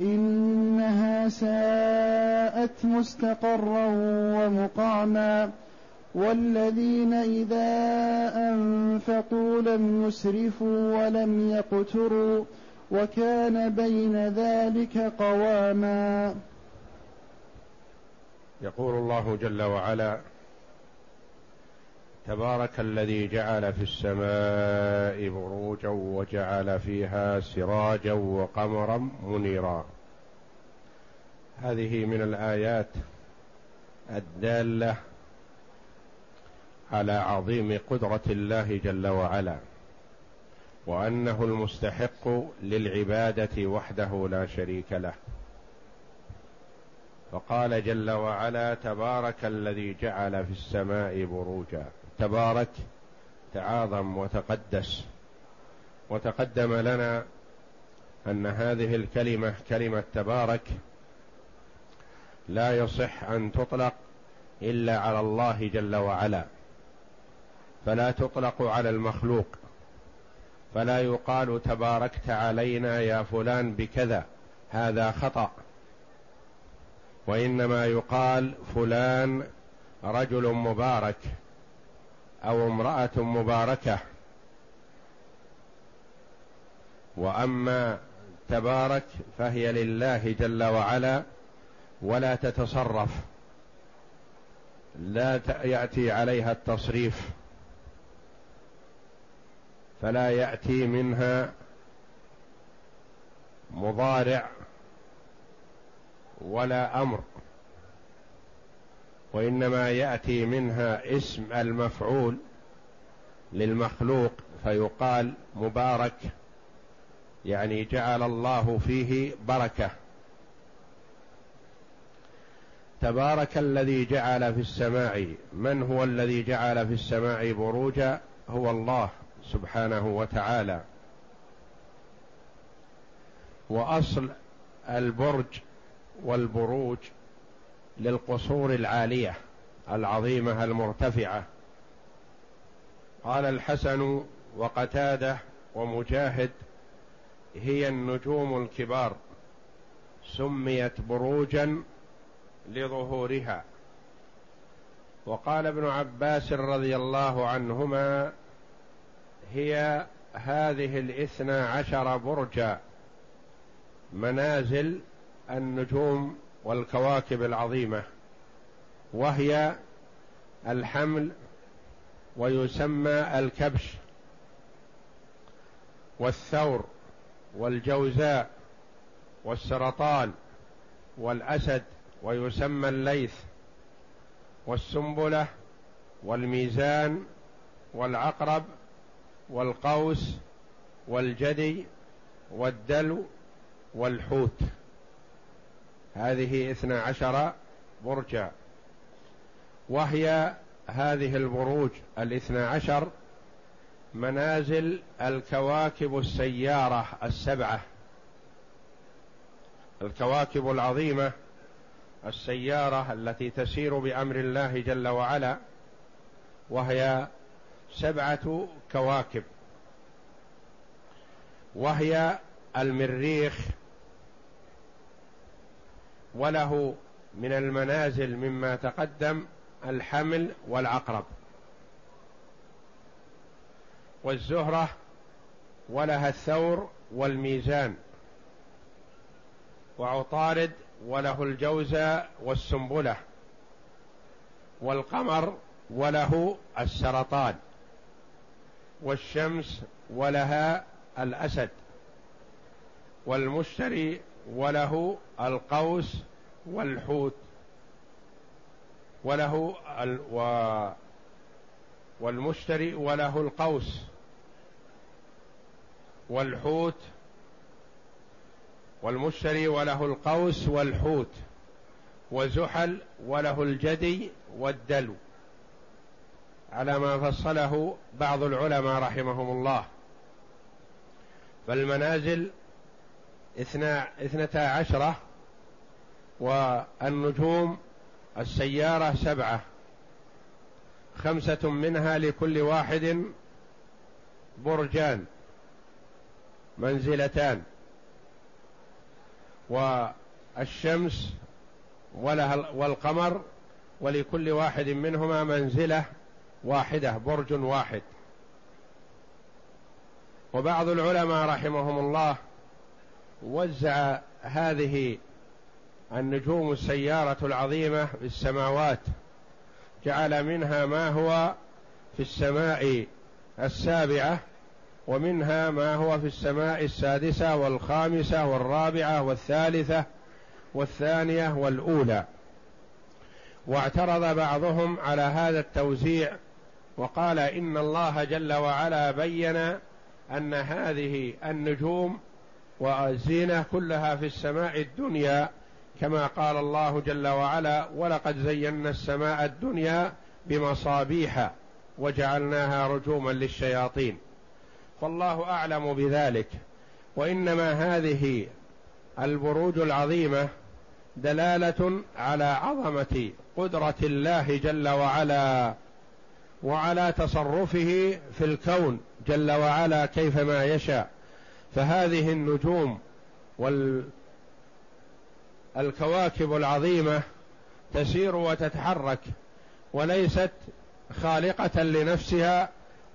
إنها ساءت مستقرا ومقاما والذين إذا أنفقوا لم يسرفوا ولم يقتروا وكان بين ذلك قواما. يقول الله جل وعلا تبارك الذي جعل في السماء بروجا وجعل فيها سراجا وقمرا منيرا. هذه من الآيات الدالة على عظيم قدرة الله جل وعلا وأنه المستحق للعبادة وحده لا شريك له. فقال جل وعلا تبارك الذي جعل في السماء بروجا. تبارك تعاظم وتقدس. وتقدم لنا أن هذه الكلمة كلمة تبارك لا يصح أن تطلق إلا على الله جل وعلا. فلا تطلق على المخلوق. فلا يقال تباركت علينا يا فلان بكذا هذا خطأ. وإنما يقال فلان رجل مبارك. أو امرأة مباركة. وأما تبارك فهي لله جل وعلا ولا تتصرف. لا يأتي عليها التصريف. فلا يأتي منها مضارع ولا أمر. وإنما يأتي منها اسم المفعول للمخلوق فيقال مبارك يعني جعل الله فيه بركة. تبارك الذي جعل في السماء. من هو الذي جعل في السماء بروجا؟ هو الله سبحانه وتعالى. وأصل البرج والبروج للقصور العالية العظيمة المرتفعة. قال الحسن وقتاده ومجاهد هي النجوم الكبار سميت بروجا لظهورها. وقال ابن عباس رضي الله عنهما هي هذه الاثنى عشر برجا منازل النجوم والكواكب العظيمة وهي الحمل ويسمى الكبش والثور والجوزاء والسرطان والأسد ويسمى الليث والسنبلة والميزان والعقرب والقوس والجدي والدلو والحوت. هذه اثنا عشر برجا. وهي هذه البروج الاثنا عشر منازل الكواكب السيارة السبعة. الكواكب العظيمة السيارة التي تسير بأمر الله جل وعلا وهي سبعة كواكب. وهي المريخ وله من المنازل مما تقدم الحمل والعقرب. والزهرة ولها الثور والميزان. وعطارد وله الجوزى والسنبلة. والقمر وله السرطان. والشمس ولها الأسد. والمشتري وله القوس والحوت وله ال و والمشتري وله القوس والحوت والمشتري وله القوس والحوت وزحل وله الجدي والدلو على ما فصله بعض العلماء رحمهم الله. فالمنازل اثنا اثنتا عشرة والنجوم السيارة سبعة. خمسة منها لكل واحد برجان منزلتان. والشمس ولها والقمر ولكل واحد منهما منزلة واحدة برج واحد. وبعض العلماء رحمهم الله وزع هذه النجوم السيارة العظيمة في السماوات جعل منها ما هو في السماء السابعة ومنها ما هو في السماء السادسة والخامسة والرابعة والثالثة والثانية والأولى. واعترض بعضهم على هذا التوزيع وقال إن الله جل وعلا بين أن هذه النجوم والزينة كلها في السماء الدنيا كما قال الله جل وعلا ولقد زينا السماء الدنيا بمصابيح وجعلناها رجوما للشياطين فالله أعلم بذلك. وإنما هذه البروج العظيمة دلالة على عظمة قدرة الله جل وعلا وعلى تصرفه في الكون جل وعلا كيفما يشاء. فهذه النجوم والكواكب العظيمة تسير وتتحرك وليست خالقة لنفسها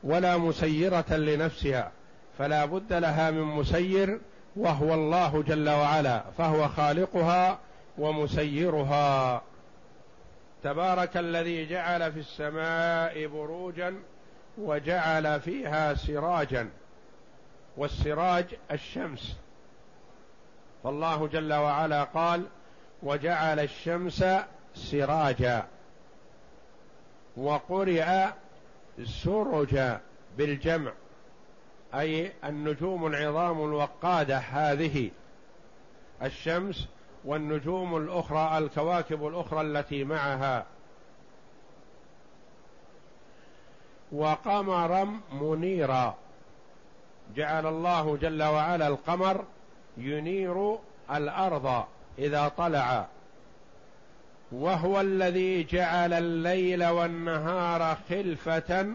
ولا مسيرة لنفسها فلا بد لها من مسير وهو الله جل وعلا فهو خالقها ومسيرها. تبارك الذي جعل في السماء بروجا وجعل فيها سراجا. والسراج الشمس. فالله جل وعلا قال وجعل الشمس سراجا وقرئ سرج بالجمع أي النجوم العظام الوقادة هذه الشمس والنجوم الأخرى الكواكب الأخرى التي معها. وقمرا منيرا. جعل الله جل وعلا القمر ينير الأرض إذا طلع. وهو الذي جعل الليل والنهار خلفة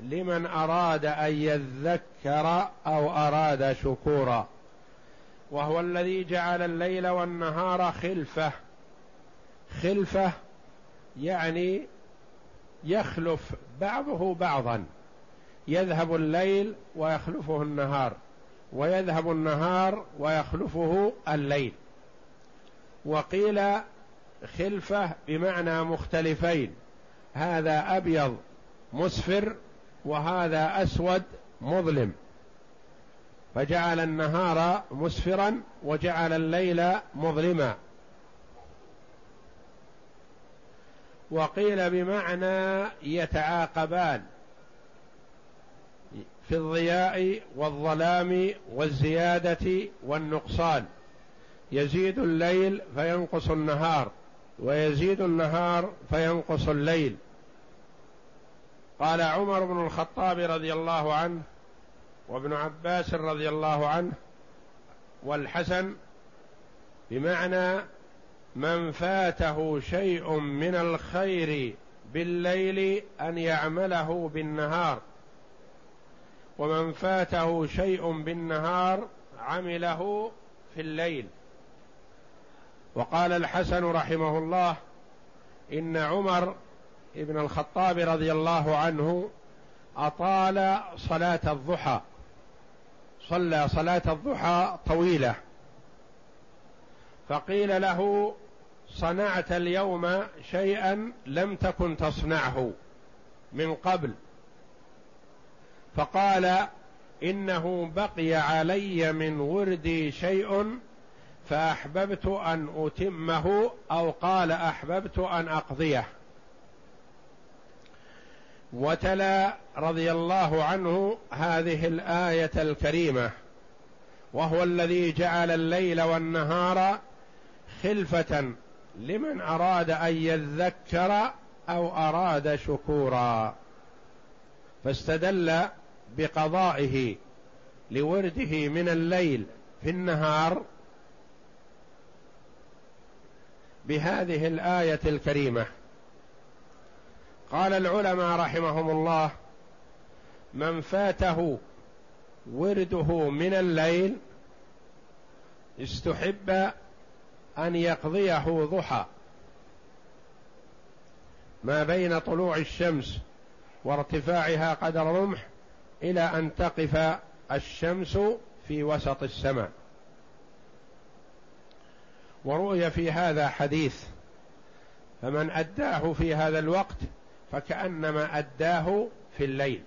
لمن أراد أن يذكر أو أراد شكورا. وهو الذي جعل الليل والنهار خلفة. خلفة يعني يخلف بعضه بعضا. يذهب الليل ويخلفه النهار ويذهب النهار ويخلفه الليل. وقيل خلفة بمعنى مختلفين هذا أبيض مسفر وهذا أسود مظلم. فجعل النهار مسفرا وجعل الليل مظلما. وقيل بمعنى يتعاقبان في الضياء والظلام والزيادة والنقصان. يزيد الليل فينقص النهار ويزيد النهار فينقص الليل. قال عمر بن الخطاب رضي الله عنه وابن عباس رضي الله عنه والحسن بمعنى من فاته شيء من الخير بالليل أن يعمله بالنهار. ومن فاته شيء بالنهار عمله في الليل. وقال الحسن رحمه الله إن عمر ابن الخطاب رضي الله عنه أطال صلاة الضحى صلى صلاة الضحى طويلة. فقيل له صنعت اليوم شيئا لم تكن تصنعه من قبل فقال إنه بقي علي من وردي شيء فأحببت أن أتمه أو قال أحببت أن أقضيه. وتلا رضي الله عنه هذه الآية الكريمة وهو الذي جعل الليل والنهار خلفة لمن أراد أن يذكر أو أراد شكورا. فاستدل بقضائه لورده من الليل في النهار بهذه الآية الكريمة. قال العلماء رحمهم الله من فاته ورده من الليل استحب أن يقضيه ضحى. ما بين طلوع الشمس وارتفاعها قدر رمح إلى أن تقف الشمس في وسط السماء. وروي في هذا حديث فمن أداه في هذا الوقت فكأنما أداه في الليل.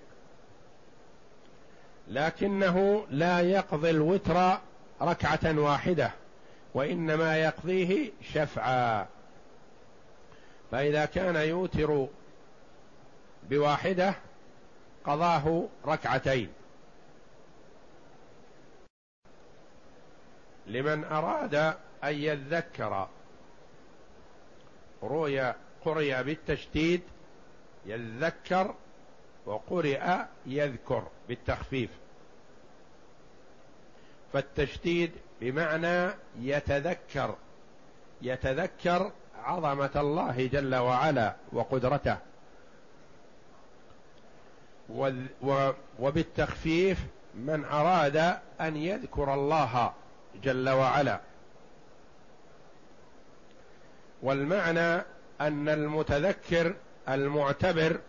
لكنه لا يقضي الوتر ركعة واحدة وإنما يقضيه شفعا. فإذا كان يوتر بواحدة قضاه ركعتين. لمن أراد أن يذكر روي قرئ بالتشديد يذكر وقرئ يذكر بالتخفيف. فالتشديد بمعنى يتذكر يتذكر عظمة الله جل وعلا وقدرته. وبالتخفيف من أراد أن يذكر الله جل وعلا. والمعنى أن المتذكر المعتبر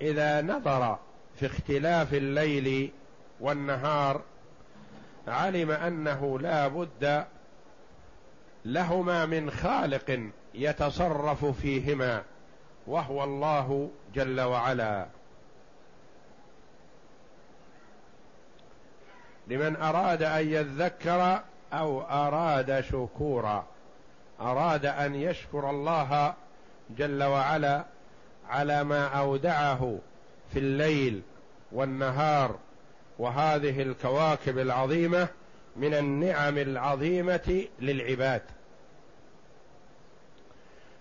إذا نظر في اختلاف الليل والنهار علم أنه لا بد لهما من خالق يتصرف فيهما وهو الله جل وعلا. لمن أراد أن يذكر أو أراد شكورا. أراد أن يشكر الله جل وعلا على ما أودعه في الليل والنهار وهذه الكواكب العظيمة من النعم العظيمة للعباد.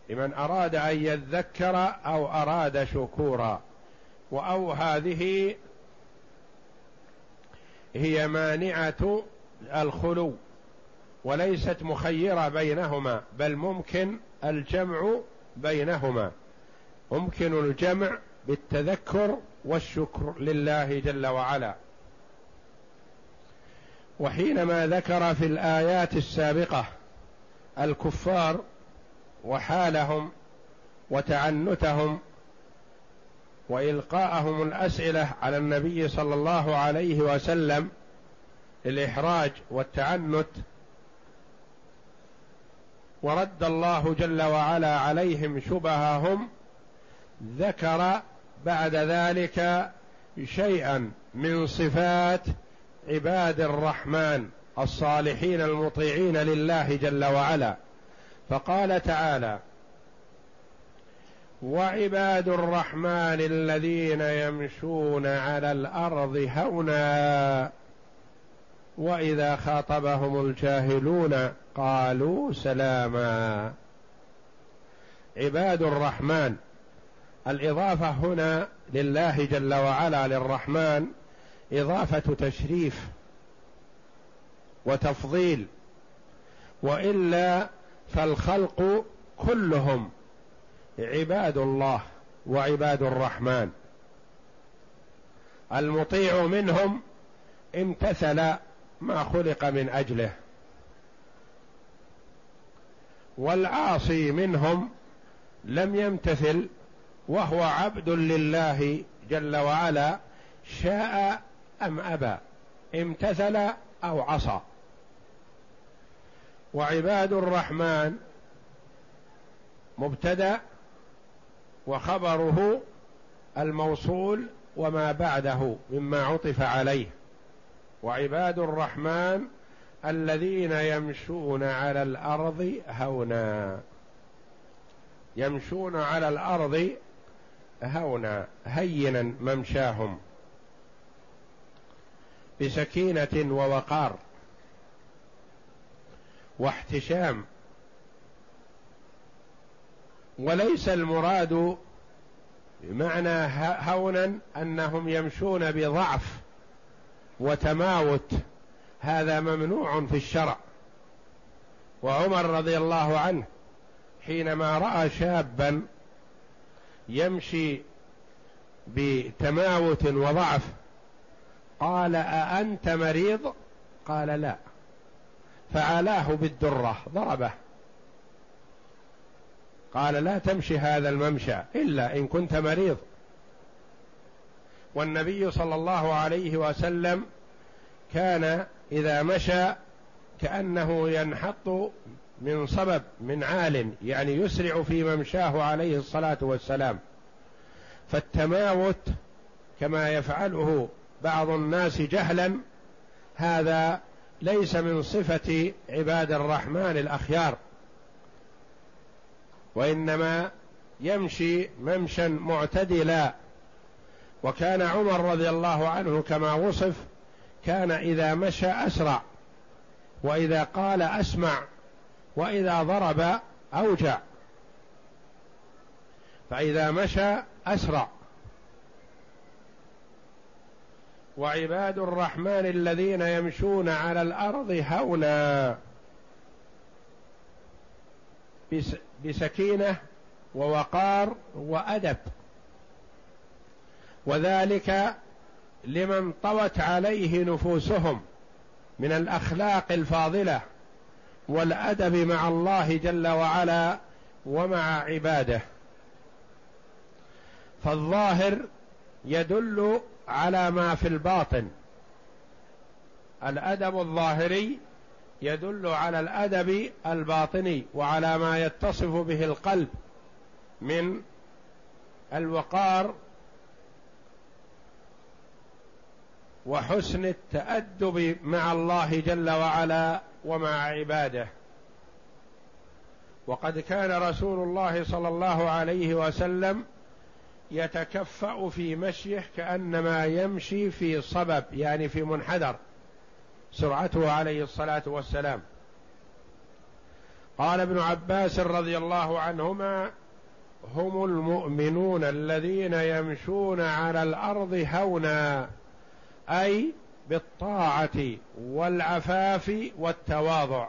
لمن أراد أن يذكر أو أراد شكورا. وأو هذه هي مانعة الخلو وليست مخيرة بينهما بل ممكن الجمع بينهما. ممكن الجمع بالتذكر والشكر لله جل وعلا. وحينما ذكر في الآيات السابقة الكفار وحالهم وتعنتهم وإلقاءهم الأسئلة على النبي صلى الله عليه وسلم للإحراج والتعنت ورد الله جل وعلا عليهم شبههم ذكر بعد ذلك شيئا من صفات عباد الرحمن الصالحين المطيعين لله جل وعلا. فقال تعالى وعباد الرحمن الذين يمشون على الأرض هونا وإذا خاطبهم الجاهلون قالوا سلاما. عباد الرحمن الإضافة هنا لله جل وعلا للرحمن إضافة تشريف وتفضيل وإلا فالخلق كلهم عباد الله وعباد الرحمن. المطيع منهم امتثل ما خلق من أجله. والعاصي منهم لم يمتثل وهو عبد لله جل وعلا شاء أم أبى امتثل أو عصى. وعباد الرحمن مبتدأ وخبره الموصول وما بعده مما عطف عليه. وعباد الرحمن الذين يمشون على الأرض هونا. يمشون على الأرض هونا هينا ممشاهم. بسكينة ووقار. واحتشام. وليس المراد بمعنى هونا أنهم يمشون بضعف وتماوت. هذا ممنوع في الشرع. وعمر رضي الله عنه حينما رأى شابا يمشي بتماوت وضعف قال أأنت مريض؟ قال لا. فعلاه بالدرة ضربه. قال لا تمشي هذا الممشى إلا إن كنت مريض. والنبي صلى الله عليه وسلم كان إذا مشى كأنه ينحط من صبب من عال يعني يسرع في ممشاه عليه الصلاة والسلام. فالتماوت كما يفعله بعض الناس جهلا هذا ليس من صفة عباد الرحمن الأخيار. وإنما يمشي ممشا معتدلا. وكان عمر رضي الله عنه كما وصف كان إذا مشى أسرع وإذا قال أسمع وإذا ضرب أوجع. فإذا مشى أسرع. وعباد الرحمن الذين يمشون على الأرض هونا. بسكينة ووقار وأدب. وذلك لمن طوت عليه نفوسهم من الأخلاق الفاضلة والأدب مع الله جل وعلا ومع عباده. فالظاهر يدل على ما في الباطن. الأدب الظاهري يدل على الأدب الباطني وعلى ما يتصف به القلب من الوقار وحسن التأدب مع الله جل وعلا ومع عباده. وقد كان رسول الله صلى الله عليه وسلم يتكفأ في مشيه كأنما يمشي في صبب يعني في منحدر. سرعته عليه الصلاة والسلام. قال ابن عباس رضي الله عنهما هم المؤمنون الذين يمشون على الأرض هونا أي بالطاعة والعفاف والتواضع.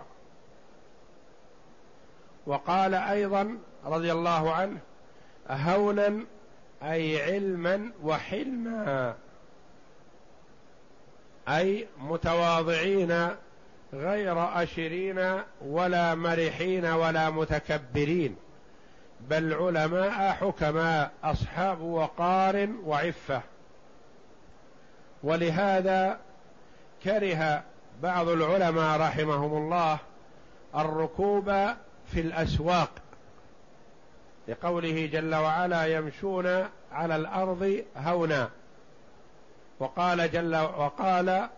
وقال أيضا رضي الله عنه هونا أي علما وحلما. أي متواضعين غير أشرين ولا مرحين ولا متكبرين بل علماء حكماء أصحاب وقار وعفة. ولهذا كره بعض العلماء رحمهم الله الركوب في الأسواق لقوله جل وعلا يمشون على الأرض هونا. وقال جل وقال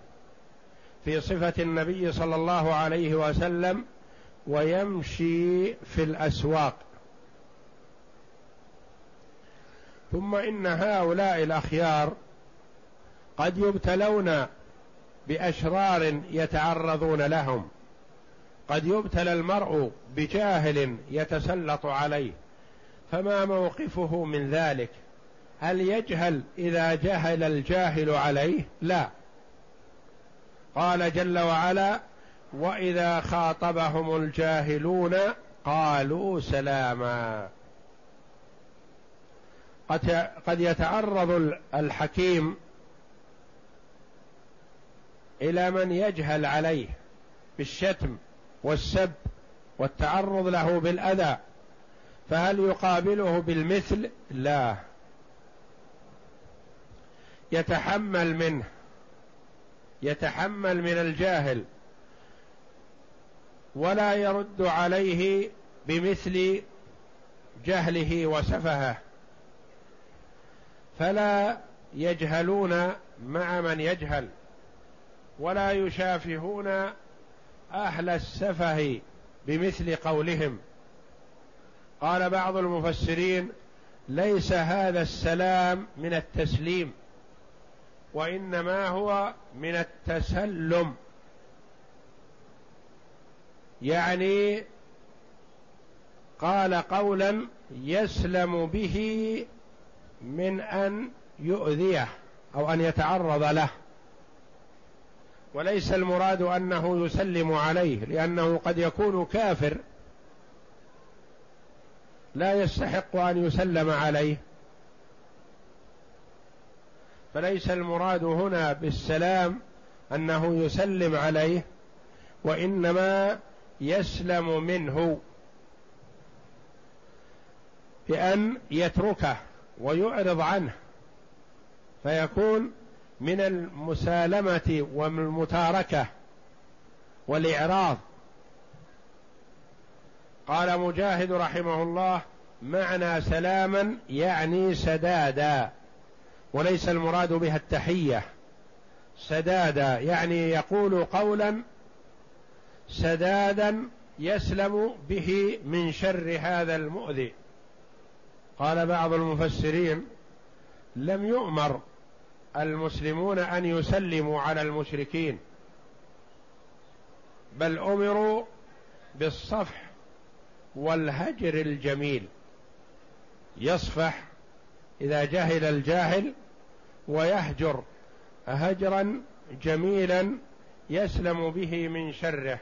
في صفة النبي صلى الله عليه وسلم ويمشي في الأسواق. ثم إن هؤلاء الأخيار قد يبتلون بأشرار يتعرضون لهم. قد يبتلى المرء بجاهل يتسلط عليه. فما موقفه من ذلك؟ هل يجهل إذا جهل الجاهل عليه؟ لا. قال جل وعلا وإذا خاطبهم الجاهلون قالوا سلاما. قد قد يتعرض الحكيم إلى من يجهل عليه بالشتم والسب والتعرض له بالأذى فهل يقابله بالمثل؟ لا. يتحمل منه يتحمل من الجاهل ولا يرد عليه بمثل جهله وسفهه فلا يجهلون مع من يجهل ولا يشافهون أهل السفه بمثل قولهم. قال بعض المفسرين ليس هذا السلام من التسليم. وإنما هو من التسلم. يعني قال قولا يسلم به من أن يؤذيه أو أن يتعرض له. وليس المراد أنه يسلم عليه لأنه قد يكون كافر. لا يستحق أن يسلم عليه. فليس المراد هنا بالسلام أنه يسلم عليه وإنما يسلم منه بأن يتركه ويعرض عنه فيكون من المسالمة والمتاركة والإعراض. قال مجاهد رحمه الله معنى سلاما يعني سدادا. وليس المراد بها التحية. سدادا يعني يقول قولا سدادا يسلم به من شر هذا المؤذي. قال بعض المفسرين لم يؤمر المسلمون أن يسلموا على المشركين بل أمروا بالصفح والهجر الجميل. يصفح إذا جهل الجاهل ويهجر هجرا جميلا يسلم به من شره.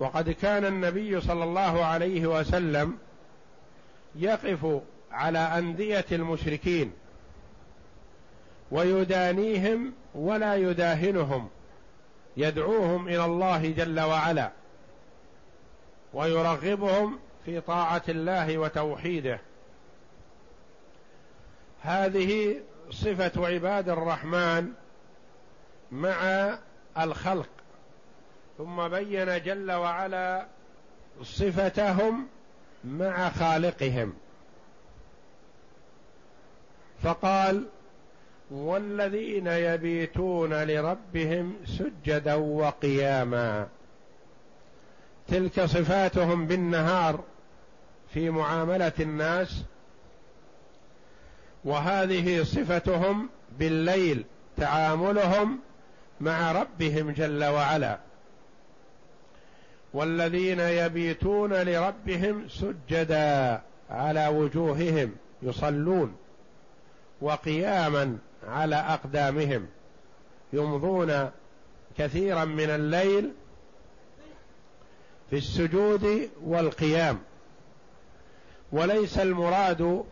وقد كان النبي صلى الله عليه وسلم يقف على أندية المشركين ويدانيهم ولا يداهنهم يدعوهم إلى الله جل وعلا ويرغبهم في طاعة الله وتوحيده. هذه صفة عباد الرحمن مع الخلق. ثم بين جل وعلا صفتهم مع خالقهم. فقال والذين يبيتون لربهم سجدا وقياما. تلك صفاتهم بالنهار في معاملة الناس وهذه صفتهم بالليل تعاملهم مع ربهم جل وعلا. والذين يبيتون لربهم سجدا على وجوههم يصلون وقياما على أقدامهم يمضون كثيرا من الليل في السجود والقيام. وليس المراد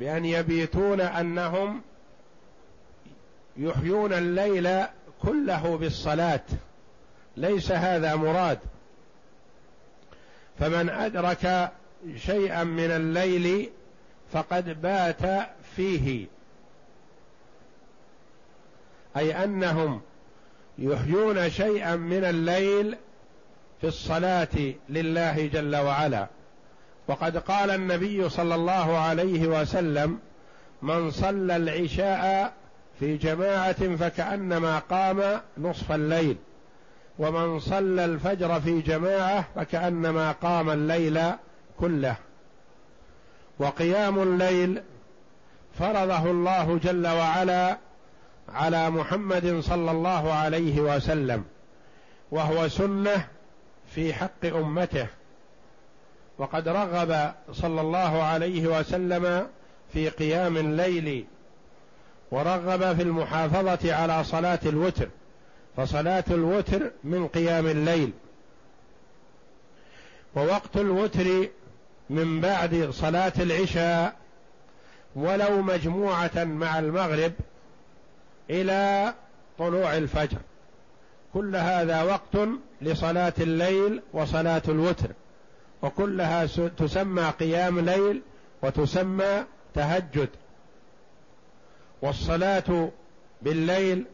بأن يبيتون أنهم يحيون الليل كله بالصلاة. ليس هذا مراد. فمن أدرك شيئا من الليل فقد بات فيه. أي أنهم يحيون شيئا من الليل في الصلاة لله جل وعلا. وقد قال النبي صلى الله عليه وسلم من صلى العشاء في جماعة فكأنما قام نصف الليل ومن صلى الفجر في جماعة فكأنما قام الليل كله. وقيام الليل فرضه الله جل وعلا على محمد صلى الله عليه وسلم وهو سنة في حق أمته. وقد رغب صلى الله عليه وسلم في قيام الليل ورغب في المحافظة على صلاة الوتر فصلاة الوتر من قيام الليل. ووقت الوتر من بعد صلاة العشاء ولو مجموعة مع المغرب إلى طلوع الفجر. كل هذا وقت لصلاة الليل وصلاة الوتر. وكلها تسمى قيام ليل وتسمى تهجد. والصلاة بالليل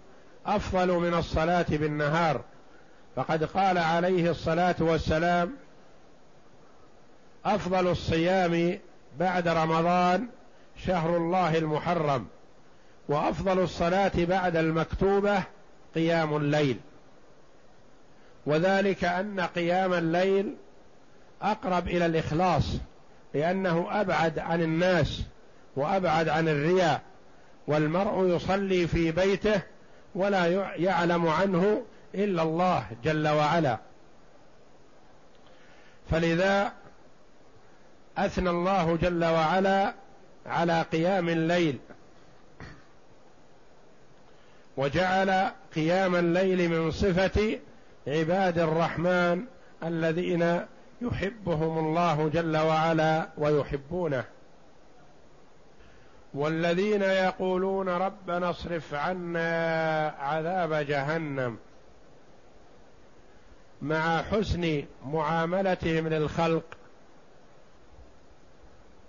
أفضل من الصلاة بالنهار. فقد قال عليه الصلاة والسلام أفضل الصيام بعد رمضان شهر الله المحرم وأفضل الصلاة بعد المكتوبة قيام الليل. وذلك أن قيام الليل أقرب إلى الإخلاص لأنه أبعد عن الناس وأبعد عن الرياء. والمرء يصلي في بيته ولا يعلم عنه إلا الله جل وعلا. فلذا أثنى الله جل وعلا على قيام الليل. وجعل قيام الليل من صفة عباد الرحمن الذين يحبهم الله جل وعلا ويحبونه. والذين يقولون ربنا اصرف عنا عذاب جهنم مع حسن معاملتهم للخلق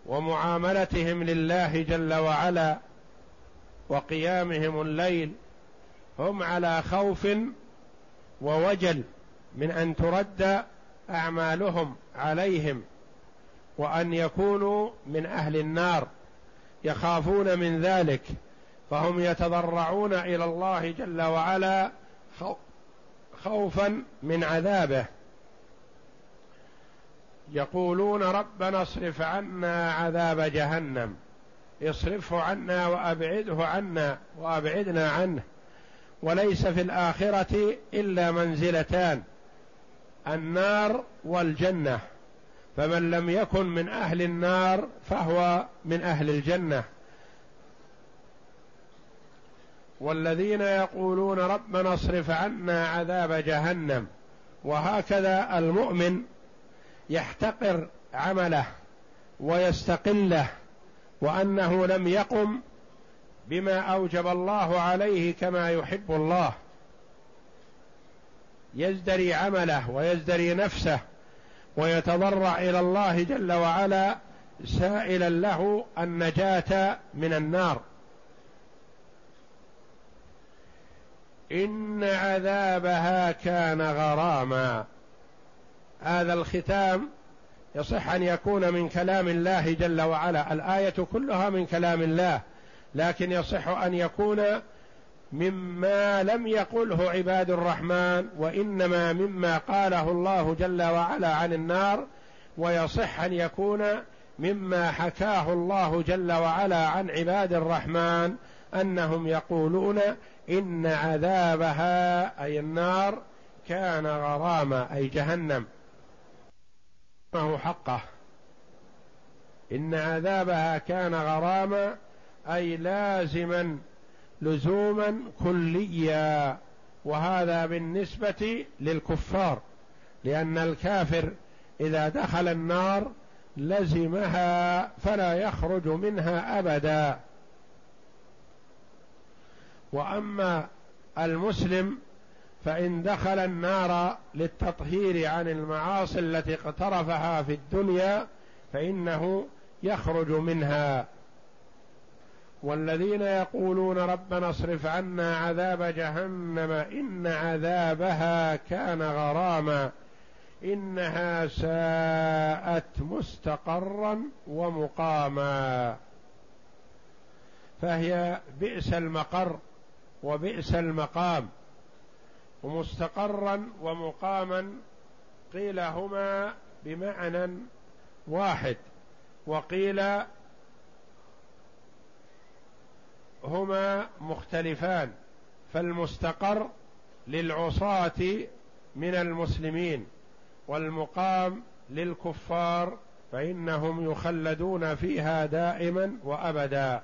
ومعاملتهم لله جل وعلا وقيامهم الليل هم على خوف ووجل من أن ترد أعمالهم عليهم وأن يكونوا من أهل النار يخافون من ذلك فهم يتضرعون إلى الله جل وعلا خوفا من عذابه. يقولون ربنا اصرف عنا عذاب جهنم اصرفه عنا وأبعده عنا وأبعدنا عنه وليس في الآخرة إلا منزلتان. النار والجنة. فمن لم يكن من أهل النار فهو من أهل الجنة. والذين يقولون ربنا اصرف عنا عذاب جهنم. وهكذا المؤمن يحتقر عمله ويستقله وأنه لم يقم بما أوجب الله عليه كما يحب الله. يزدري عمله ويزدري نفسه ويتضرع إلى الله جل وعلا سائلا له النجاة من النار. إن عذابها كان غراما. هذا الختام يصح أن يكون من كلام الله جل وعلا. الآية كلها من كلام الله لكن يصح أن يكون مما لم يقله عباد الرحمن وإنما مما قاله الله جل وعلا عن النار ويصح أن يكون مما حكاه الله جل وعلا عن عباد الرحمن أنهم يقولون إن عذابها أي النار كان غراما أي جهنم. ما حقه. إن عذابها كان غراما أي لازما لزوما كليا وهذا بالنسبة للكفار لأن الكافر إذا دخل النار لزمها فلا يخرج منها أبدا. وأما المسلم فإن دخل النار للتطهير عن المعاصي التي اقترفها في الدنيا فإنه يخرج منها. والذين يقولون ربنا اصرف عنا عذاب جهنم إن عذابها كان غراما إنها ساءت مستقرا ومقاما فهي بئس المقر وبئس المقام ومستقرا ومقاما قيل هما بمعنى واحد وقيل هما مختلفان فالمستقر للعصاة من المسلمين والمقام للكفار فإنهم يخلدون فيها دائما وأبدا.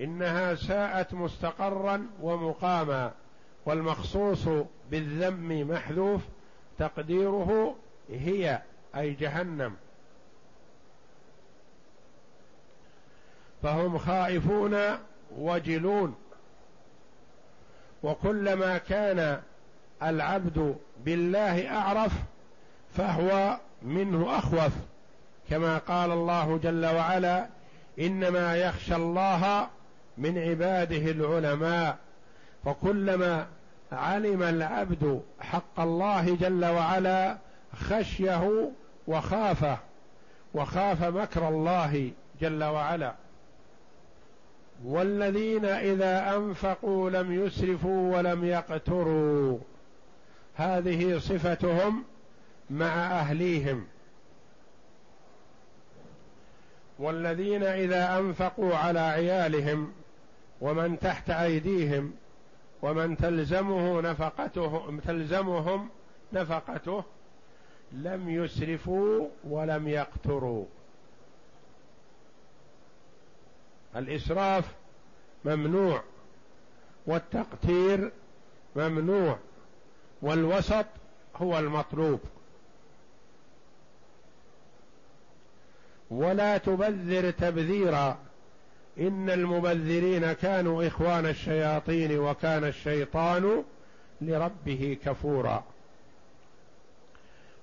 إنها ساءت مستقرا ومقاما والمخصوص بالذم محذوف تقديره هي أي جهنم. فهم خائفون وجلون. وكلما كان العبد بالله أعرف فهو منه أخوف. كما قال الله جل وعلا إنما يخشى الله من عباده العلماء. فكلما علم العبد حق الله جل وعلا خشيه وخافه وخاف مكر الله جل وعلا. والذين إذا أنفقوا لم يسرفوا ولم يقتروا. هذه صفتهم مع أهليهم. والذين إذا أنفقوا على عيالهم ومن تحت أيديهم ومن تلزمه نفقته تلزمهم نفقته لم يسرفوا ولم يقتروا. الإسراف ممنوع والتقتير ممنوع والوسط هو المطلوب. ولا تبذر تبذيرا إن المبذرين كانوا إخوان الشياطين وكان الشيطان لربه كفورا.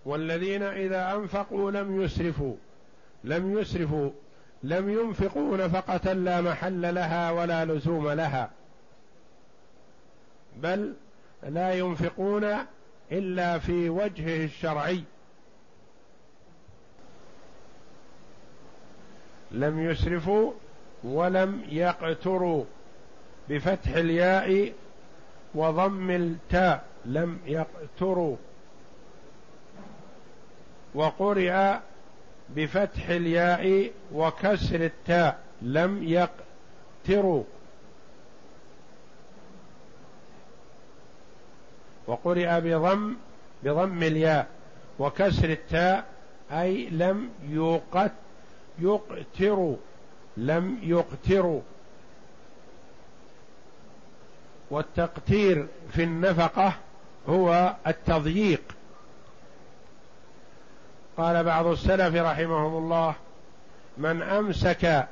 والذين إذا أنفقوا لم يسرفوا لم يسرفوا لم ينفقوا نفقه لا محل لها ولا لزوم لها بل لا ينفقون إلا في وجهه الشرعي. لم يسرفوا ولم يقتروا بفتح الياء وضم التاء لم يقتروا. وقرئ بفتح الياء وكسر التاء. لم يقتروا. وقرئ بضم بضم الياء. وكسر التاء أي لم يقت يقتروا. لم يقتروا. والتقتير في النفقة هو التضييق. قال بعض السلف رحمهم الله من أمسك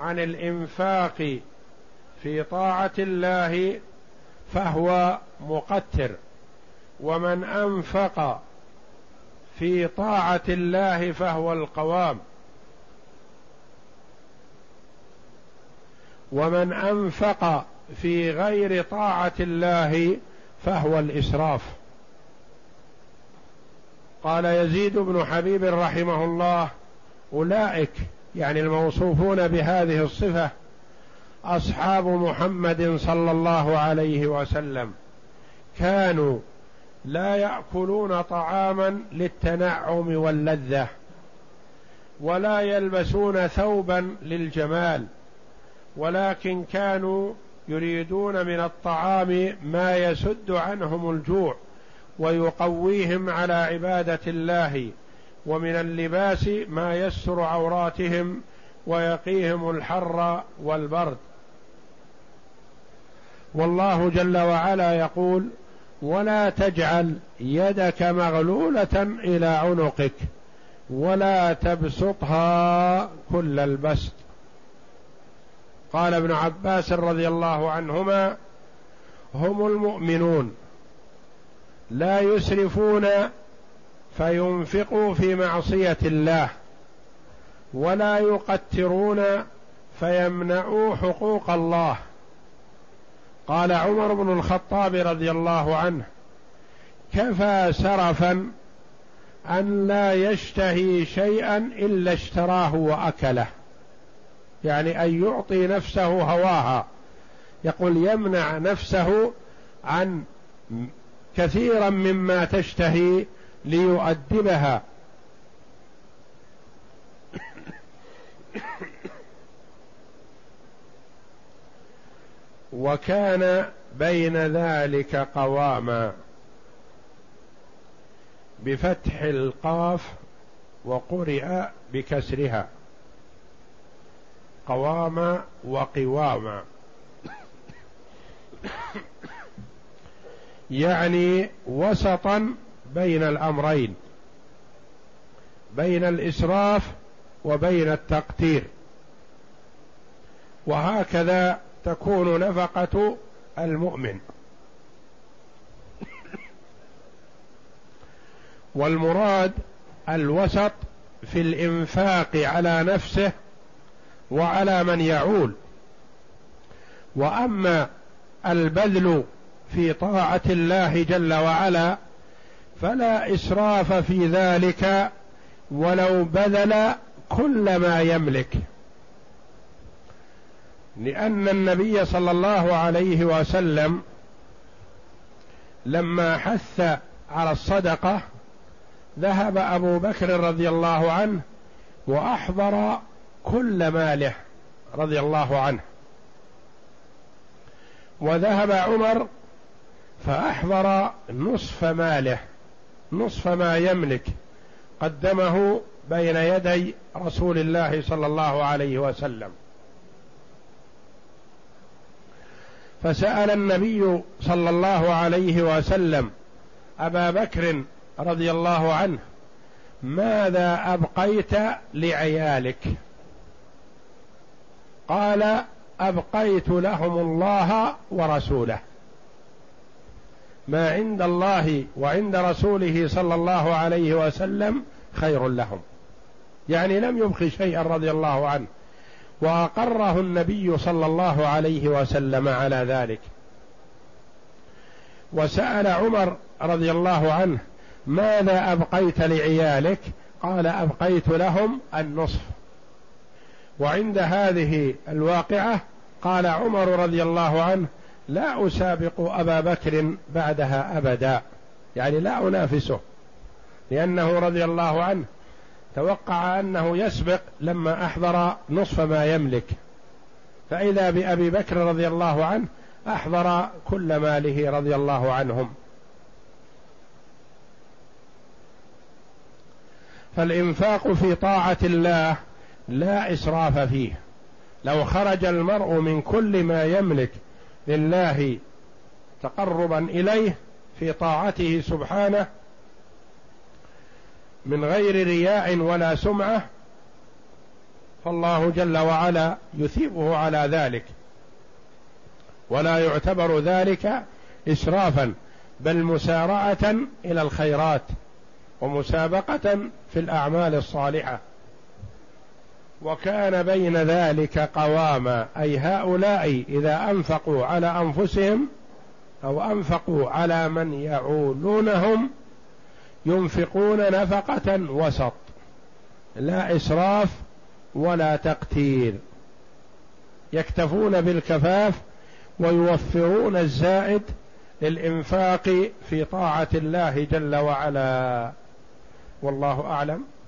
عن الإنفاق في طاعة الله فهو مقتر ومن أنفق في طاعة الله فهو القوام. ومن أنفق في غير طاعة الله فهو الإسراف. قال يزيد بن حبيب رحمه الله أولئك يعني الموصوفون بهذه الصفة أصحاب محمد صلى الله عليه وسلم. كانوا لا يأكلون طعاما للتنعم واللذة ولا يلبسون ثوبا للجمال ولكن كانوا يريدون من الطعام ما يسد عنهم الجوع. ويقويهم على عبادة الله ومن اللباس ما يستر عوراتهم ويقيهم الحر والبرد. والله جل وعلا يقول ولا تجعل يدك مغلولة إلى عنقك ولا تبسطها كل البسط. قال ابن عباس رضي الله عنهما هم المؤمنون. لا يسرفون فينفقوا في معصية الله ولا يقترون فيمنعوا حقوق الله. قال عمر بن الخطاب رضي الله عنه كفى سرفا أن لا يشتهي شيئا إلا اشتراه وأكله يعني أن يعطي نفسه هواها. يقول يمنع نفسه عن كثيرا مما تشتهي ليؤدبها. وكان بين ذلك قواما بفتح القاف وقرئ بكسرها. قواما وقواما. يعني وسطا بين الأمرين بين الإسراف وبين التقتير. وهكذا تكون نفقة المؤمن. والمراد الوسط في الإنفاق على نفسه وعلى من يعول. وأما البذل في طاعة الله جل وعلا فلا إسراف في ذلك ولو بذل كل ما يملك. لأن النبي صلى الله عليه وسلم لما حث على الصدقة ذهب أبو بكر رضي الله عنه وأحضر كل ماله رضي الله عنه. وذهب عمر فأحضر نصف ماله نصف ما يملك قدمه بين يدي رسول الله صلى الله عليه وسلم. فسأل النبي صلى الله عليه وسلم أبا بكر رضي الله عنه ماذا أبقيت لعيالك؟ قال أبقيت لهم الله ورسوله. ما عند الله وعند رسوله صلى الله عليه وسلم خير لهم. يعني لم يبق شيئا رضي الله عنه. وأقره النبي صلى الله عليه وسلم على ذلك. وسأل عمر رضي الله عنه ماذا أبقيت لعيالك؟ قال أبقيت لهم النصف. وعند هذه الواقعة قال عمر رضي الله عنه لا أسابق أبا بكر بعدها أبدا. يعني لا أنافسه. لأنه رضي الله عنه توقع أنه يسبق لما أحضر نصف ما يملك. فإذا بأبي بكر رضي الله عنه أحضر كل ماله رضي الله عنهم. فالإنفاق في طاعة الله لا إسراف فيه. لو خرج المرء من كل ما يملك لله تقربا إليه في طاعته سبحانه من غير رياء ولا سمعة فالله جل وعلا يثيبه على ذلك. ولا يعتبر ذلك اسرافا بل مسارعة إلى الخيرات ومسابقة في الأعمال الصالحة. وكان بين ذلك قواما أي هؤلاء إذا أنفقوا على أنفسهم أو أنفقوا على من يعولونهم ينفقون نفقة وسط لا إسراف ولا تقتير يكتفون بالكفاف ويوفرون الزائد للإنفاق في طاعة الله جل وعلا. والله أعلم.